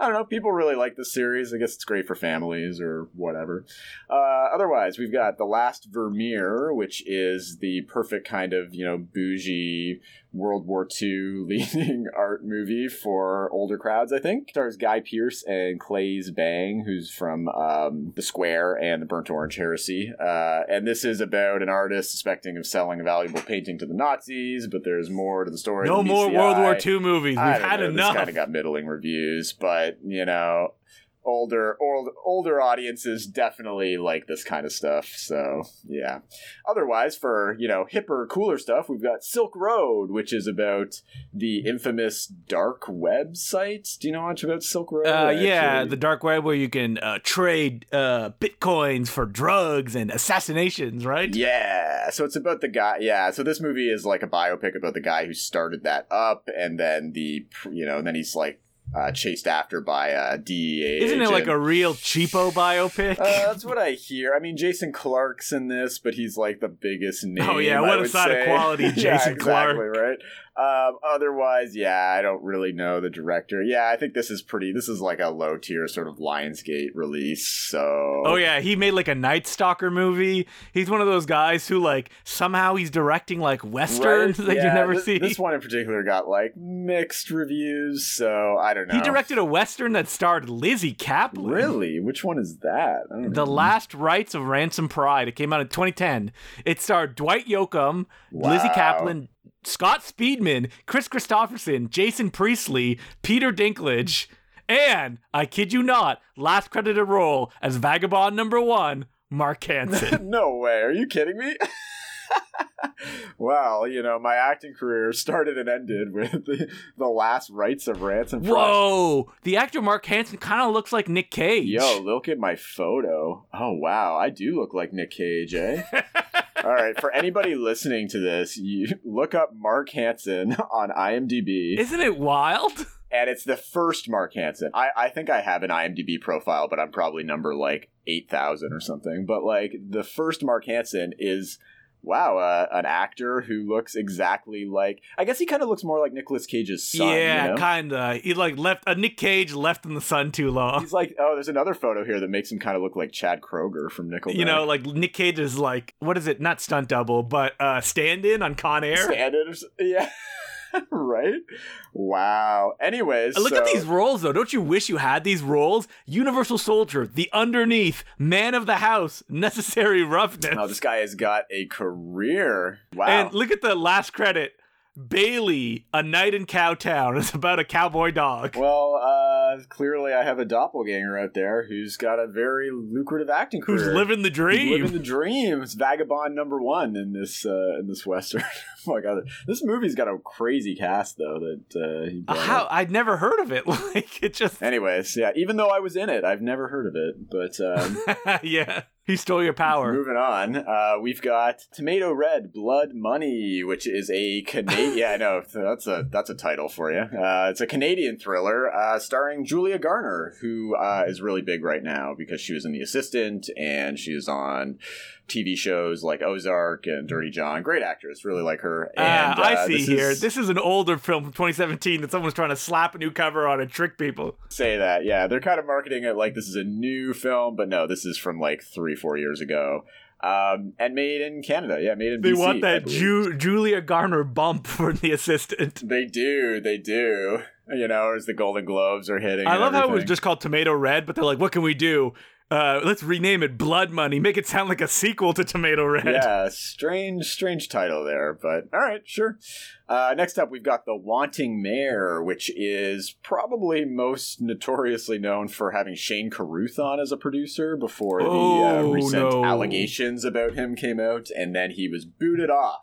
I don't know. People really like this series. I guess it's great for families or whatever. Uh, otherwise, we've got The Last Vermeer, which is the perfect kind of, you know, bougie World War II leading art movie for older crowds, I think. It Stars Guy Pearce and Claes Bang, who's from um, The Square and The Burnt Orange Heresy. Uh, and this is about an artist suspecting of selling a valuable painting to the Nazis, but there's more to the story. no more World War. II movies. We've had know, enough. Kind of got middling reviews, but you know, older old, older audiences definitely like this kind of stuff. So yeah. Otherwise, for you know hipper, cooler stuff, we've got Silk Road, which is about the infamous dark web sites. Do you know much about Silk Road? Uh, yeah, the dark web where you can uh, trade uh, bitcoins for drugs and assassinations, right? Yeah, so it's about the guy. Yeah, so this movie is like a biopic about the guy who started that up, and then the you know, and then he's like uh, chased after by a DEA. Isn't it like a real cheapo biopic? Uh, that's what I hear. I mean, Jason Clarke's in this, but he's like the biggest name. Oh, yeah, I what a would sign of say. quality, Yeah, Jason exactly, Clarke. Right. Um, otherwise, yeah, I don't really know the director. Yeah, I think this is pretty. This is like a low tier sort of Lionsgate release. So. Oh yeah, he made like a Night Stalker movie. He's one of those guys who like somehow he's directing like westerns Right? that Yeah, you never this, see. This one in particular got like mixed reviews, so I don't know. he directed a western that starred Lizzy Caplan. Really? Which one is that? The. Last Rites of Ransom Pride. It came out in 2010. It starred Dwight Yoakam, Lizzy Wow. Caplan, Scott Speedman, Kris Kristofferson, Jason Priestley, Peter Dinklage, and I kid you not, last credited role as Vagabond number one, Mark Hansen. no way. Are you kidding me? well, you know, my acting career started and ended with the, the last rites of ransom. Whoa! The actor Mark Hansen kind of looks like Nick Cage. Yo, look at my photo. Oh, wow. I do look like Nick Cage, eh? All right. For anybody listening to this, you look up Mark Hansen on IMDb. Isn't it wild? and it's the first Mark Hansen. I, I think I have an IMDb profile, but I'm probably number like 8,000 or something. But like the first Mark Hansen is, wow, uh, an actor who looks exactly like, I guess he kind of looks more like Nicolas Cage's son. yeah, you know? kinda. He like left a Nick Cage left in the sun too long. He's like, oh, there's another photo here that makes him kind of look like Chad Kroeger from Nickelback. You know, like Nick Cage is like what is it? Not stunt double, but uh stand-in on Con Air. Standard or s- Yeah. right? Wow. Anyways, Look at these roles though. Don't you wish you had these roles? Universal Soldier, The Underneath, Man of the House, Necessary Roughness. Oh, this guy has got a career. Wow. And look at the last credit. Bailey, A Night in Cowtown. It's about a cowboy dog. Well, uh, clearly I have a doppelganger out there who's got a very lucrative acting career. Who's living the dream? living the dream. It's vagabond number one in this uh, in this western. oh my god, this movie's got a crazy cast though. That uh, Uh, How up. I'd never heard of it. Like it just Anyways, yeah. Even though I was in it, I've never heard of it. But um, Yeah. He stole your power. moving on, uh, we've got Tomato Red Blood Money, which is a Canadian. yeah, I know that's a that's a title for you. Uh, it's a Canadian thriller uh, starring Julia Garner, who uh, is really big right now because she was in The Assistant and she's on TV shows like Ozark and Dirty John. Great actress, really like her. Ah, And I uh, see this here. is- This is an older film from 2017 that someone's trying to slap a new cover on and trick people. say that. Yeah, they're kind of marketing it like this is a new film, but no, this is from like three, four years ago, um, and made in Canada. Yeah, made in They BC, want that. Ju- Julia Garner bump for the assistant. They do, they do. You know, as the Golden Globes are hitting. I love how it was just called Tomato Red, but they're like, what can we do? Uh, let's rename it Blood Money. Make it sound like a sequel to Tomato Red. Yeah, strange, strange title there, but all right, sure. Uh, next up, we've got The Wanting Mare, which is probably most notoriously known for having Shane Carruth on as a producer before the uh, Oh, recent no. allegations about him came out, and then he was booted off.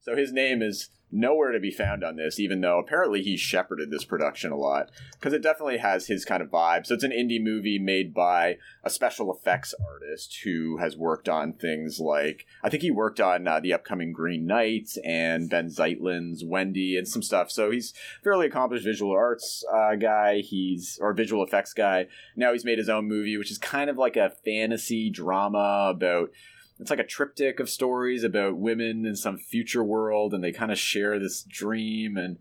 So his name is nowhere to be found on this, even though apparently he shepherded this production a lot because it definitely has his kind of vibe. So it's an indie movie made by a special effects artist who has worked on things like I think he worked on uh, the upcoming Green Knight and Benh Zeitlin's Wendy and some stuff. So he's fairly accomplished visual arts uh, guy. He's or visual effects guy. Now he's made his own movie, which is kind of like a fantasy drama about it's like a triptych of stories about women in some future world and they kind of share this dream and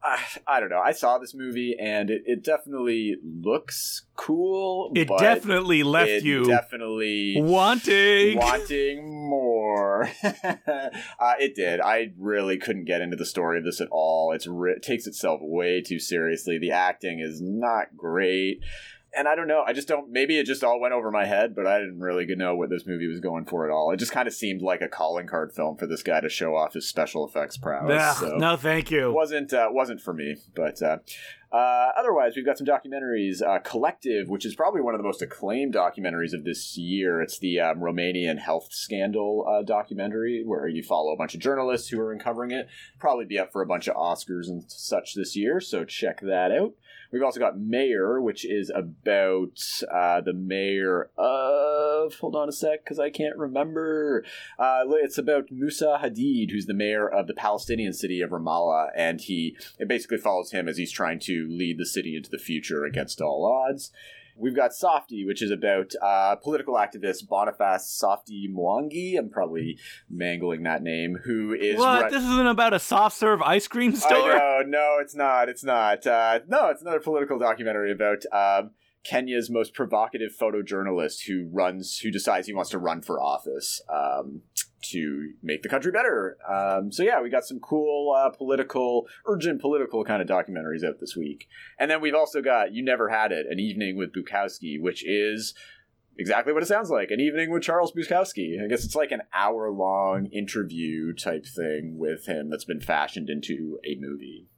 I, I don't know i saw this movie and it, it definitely looks cool It definitely left it you definitely wanting. wanting more. Uh, it did. I really couldn't get into the story of this at all. It's it takes itself way too seriously. The acting is not great and I don't know. I just don't. Maybe it just all went over my head, but I didn't really know what this movie was going for at all. It just kind of seemed like a calling card film for this guy to show off his special effects prowess. Ugh, so no, thank you. wasn't uh, wasn't for me. But uh, uh, otherwise, we've got some documentaries. Uh, Collective, which is probably one of the most acclaimed documentaries of this year. It's the um, Romanian health scandal uh, documentary where you follow a bunch of journalists who are uncovering it. Probably be up for a bunch of Oscars and such this year, so check that out. We've also got Mayor, which is about uh, the mayor of. Hold on a sec, because I can't remember. Uh, it's about Musa Hadid, who's the mayor of the Palestinian city of Ramallah, and he it basically follows him as he's trying to lead the city into the future against all odds. We've got Softie, which is about uh, political activist Boniface Softie Mwangi. I'm probably mangling that name. Who is what? run- This isn't about a soft serve ice cream store? know, no, it's not. It's not. Uh, no, it's another political documentary about um, Kenya's most provocative photojournalist who runs, who decides he wants to run for office um, to make the country better. Um, so yeah, we got some cool uh, political, urgent political kind of documentaries out this week, and then we've also got "You Never Had It," an evening with Bukowski, which is exactly what it sounds like an evening with Charles Bukowski. I guess it's like an hour long interview type thing with him that's been fashioned into a movie.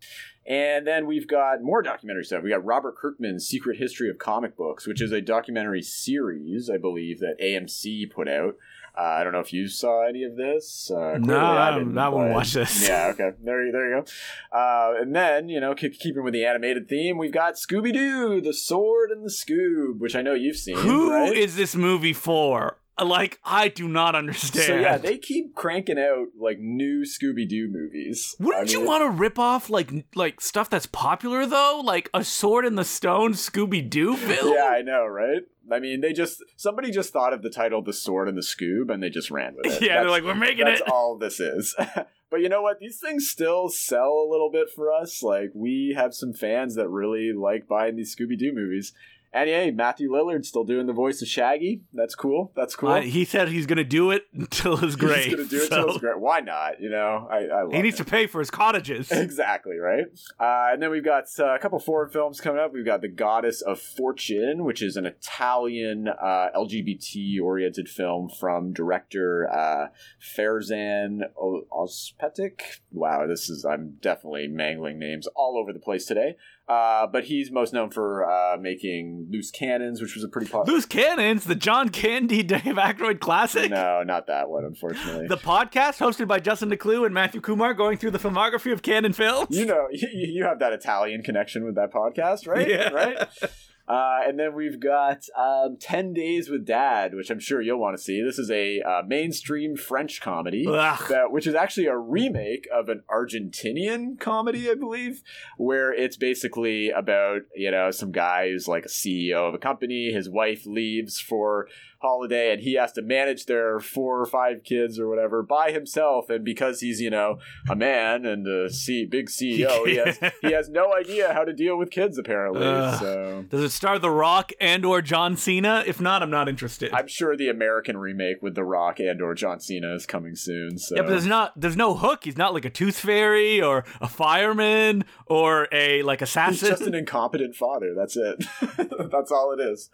And then we've got more documentary stuff. We got Robert Kirkman's Secret History of Comic Books, which is a documentary series, I believe, that AMC put out. Uh, I don't know if you saw any of this. Uh, No, I didn't, I won't watch this. Yeah, okay. There, you- there you go. Uh, and then, you know, keep, keeping with the animated theme, we've got Scooby Doo, The Sword and the Scoob, which I know you've seen. Who is right? this movie for? Like, I do not understand. So yeah, they keep cranking out like new Scooby Doo movies. Wouldn't I you want to rip off like like stuff that's popular though, like a Sword in the Stone Scooby Doo film? Yeah, I know, right? I mean, they just somebody just thought of the title "The Sword and the Scoob" and they just ran with it. Yeah, they're like, we're making that's it. That's all this is. but you know what? These things still sell a little bit for us. Like we have some fans that really like buying these Scooby Doo movies. And hey, Matthew Lillard's still doing the voice of Shaggy. That's cool. That's cool. Uh, he said he's gonna do it until his grave. He's gonna do it so till it's great. Why not? You know, I, I love he needs it. to pay for his cottages. Exactly right. Uh, and then we've got uh, a couple foreign films coming up. We've got The Goddess of Fortune, which is an Italian uh, LGBT-oriented film from director uh, Ferzan O- Ozpetek. Wow, this is I'm definitely mangling names all over the place today. Uh, but he's most known for uh, making Loose Cannons, which was a pretty popular. Loose Cannons, the John Candy Dave Aykroyd classic. No, not that one, unfortunately. The podcast hosted by Justin Decloux and Matthew Kumar going through the filmography of Cannon films. you know, you, you have that Italian connection with that podcast, right? Yeah. Right. Uh, and then we've got um, 10 Days with Dad, which I'm sure you'll want to see. This is a uh, mainstream French comedy, that, which is actually a remake of an Argentinian comedy, I believe, where it's basically about, you know, some guy who's like a CEO of a company. His wife leaves for holiday and he has to manage their four or five kids or whatever by himself. And because he's, you know, a man and a C- big CEO, he has, he has no idea how to deal with kids, apparently. Ugh. So. Does it star The Rock and or John Cena? If not, I'm not interested. I'm sure the American remake with The Rock and or John Cena is coming soon. So yeah, but there's not there's no hook. He's not like a tooth fairy or a fireman or a like he's assassin. just an incompetent father. That's it. That's all it is.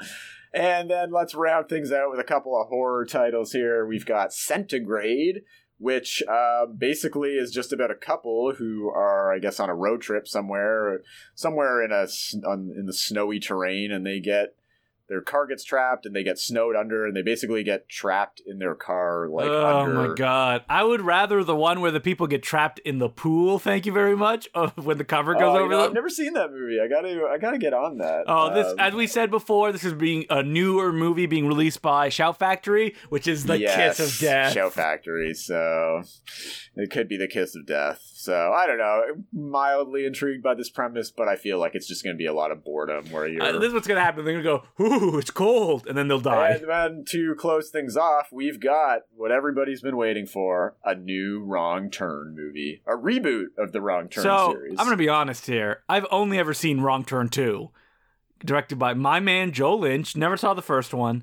And then let's round things out with a couple of horror titles here. We've got Centigrade, which uh, basically is just about a couple who are, I guess, on a road trip somewhere, somewhere in a on, in the snowy terrain, and they get their car gets trapped and they get snowed under and they basically get trapped in their car like oh under my god! I would rather the one where the people get trapped in the pool. Thank you very much. When the cover goes Oh, over know, them. I've never seen that movie. I gotta I gotta get on that. Oh, this, Um, as we said before, this is being a newer movie being released by Shout Factory, which is the yes, kiss of death. Show Factory. So it could be the kiss of death. So I don't know. Mildly intrigued by this premise, but I feel like it's just going to be a lot of boredom where you're. Uh, this is what's gonna happen. They're gonna go, "Ooh, it's cold," and then they'll die. and then to close things off, we've got what everybody's been waiting for: a new Wrong Turn movie, a reboot of the Wrong Turn so series. I'm gonna be honest here. I've only ever seen Wrong Turn two, directed by my man Joe Lynch. Never saw the first one,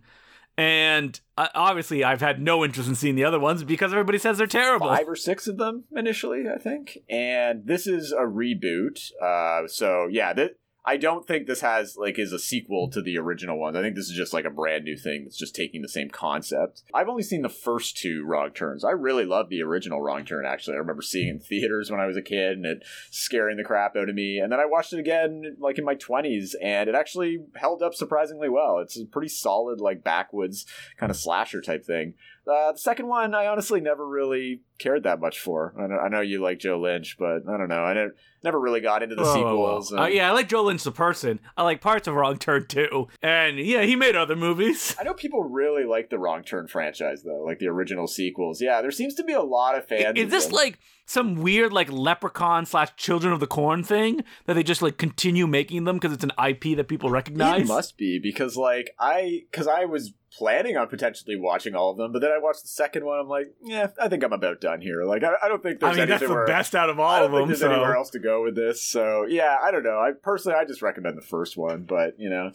and uh, obviously I've had no interest in seeing the other ones because everybody says they're terrible. five or six of them initially, I think. And this is a reboot. Uh, so yeah, that I don't think this has like is a sequel to the original ones. I think this is just like a brand new thing that's just taking the same concept. I've only seen the first two Wrong Turns. I really love the original Wrong Turn. Actually, I remember seeing it in theaters when I was a kid and it scaring the crap out of me. And then I watched it again like in my twenties, and it actually held up surprisingly well. It's a pretty solid like backwoods kind of slasher type thing. Uh, the second one, I honestly never really cared that much for. I know, I know you like Joe Lynch, but I don't know. I never, never really got into the whoa, sequels. whoa. Uh, yeah, I like Joe Lynch the person. I like parts of Wrong Turn too, and yeah, he made other movies. I know people really like the Wrong Turn franchise, though, like the original sequels. Yeah, there seems to be a lot of fans. Is this them. like some weird like Leprechaun slash Children of the Corn thing that they just like continue making them because it's an IP that people recognize? It must be because, like, I because I was planning on potentially watching all of them, but then I watched the second one. I'm like, yeah, I think I'm about done here. Like, I, I don't think there's I mean, that's the best out of all of them. there's So. anywhere else to go with this. So yeah, I don't know. I personally, I just recommend the first one, but you know.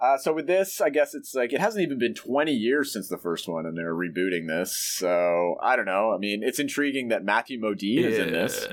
Uh, so with this, I guess it's like it hasn't even been 20 years since the first one, and they're rebooting this. So I don't know. I mean, it's intriguing that Matthew Modine is in this.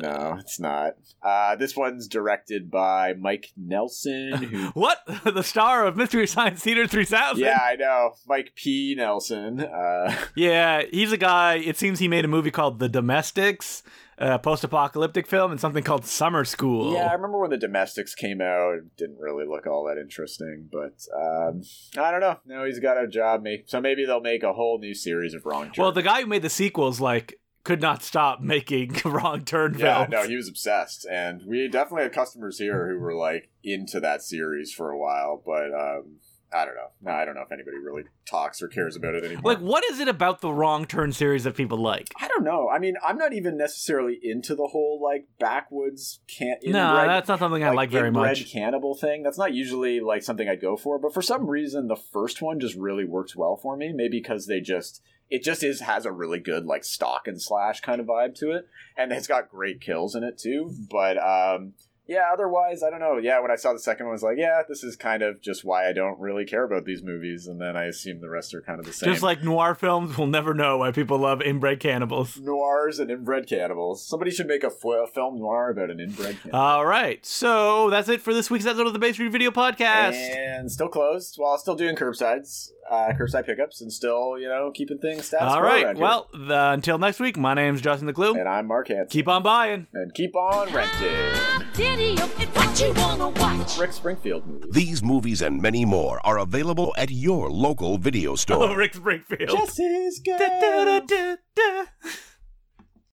No, it's not. Uh, this one's directed by Mike Nelson, who What? the star of Mystery Science Theater 3000? yeah, I know. Mike P. Nelson. Uh, Yeah, he's a guy. It seems he made a movie called The Domestics, a post apocalyptic film, and something called Summer School. yeah, I remember when the Domestics came out. It didn't really look all that interesting, but um, I don't know. Now he's got a job, make so maybe they'll make a whole new series of Wrong Turn. Well, the guy who made the sequels, like, could not stop making wrong turn yeah, films. no, he was obsessed, and we definitely had customers here who were like into that series for a while, but um, I don't know. No, I don't know if anybody really talks or cares about it anymore. like, what is it about the wrong turn series that people like? I don't know. I mean, I'm not even necessarily into the whole like backwoods can't. No, that's not something I like very much. Cannibal thing. That's not usually like something I'd go for, but for some reason, the first one just really works well for me. Maybe because they just it just is has a really good like stock and slash kind of vibe to it, and it's got great kills in it too. But um, yeah, otherwise, I don't know. Yeah, when I saw the second one, I was like, yeah, this is kind of just why I don't really care about these movies, and then I assume the rest are kind of the same. Just like noir films, we'll never know why people love inbred cannibals. noirs and inbred cannibals. Somebody should make a, f- a film noir about an inbred cannibal. All right, so that's it for this week's episode of the Bay Street Video Podcast. and still closed while still doing curbsides, uh, curbside pickups, and still you know keeping things status All quo right, around here. well, the, until next week, my name's Justin Decloux. and I'm Mark Hanson. Keep on buying. and keep on renting. Video, it's what you wanna watch. Rick Springfield movies. These movies and many more are available at your local video store. Oh, Rick Springfield. Jesse's good.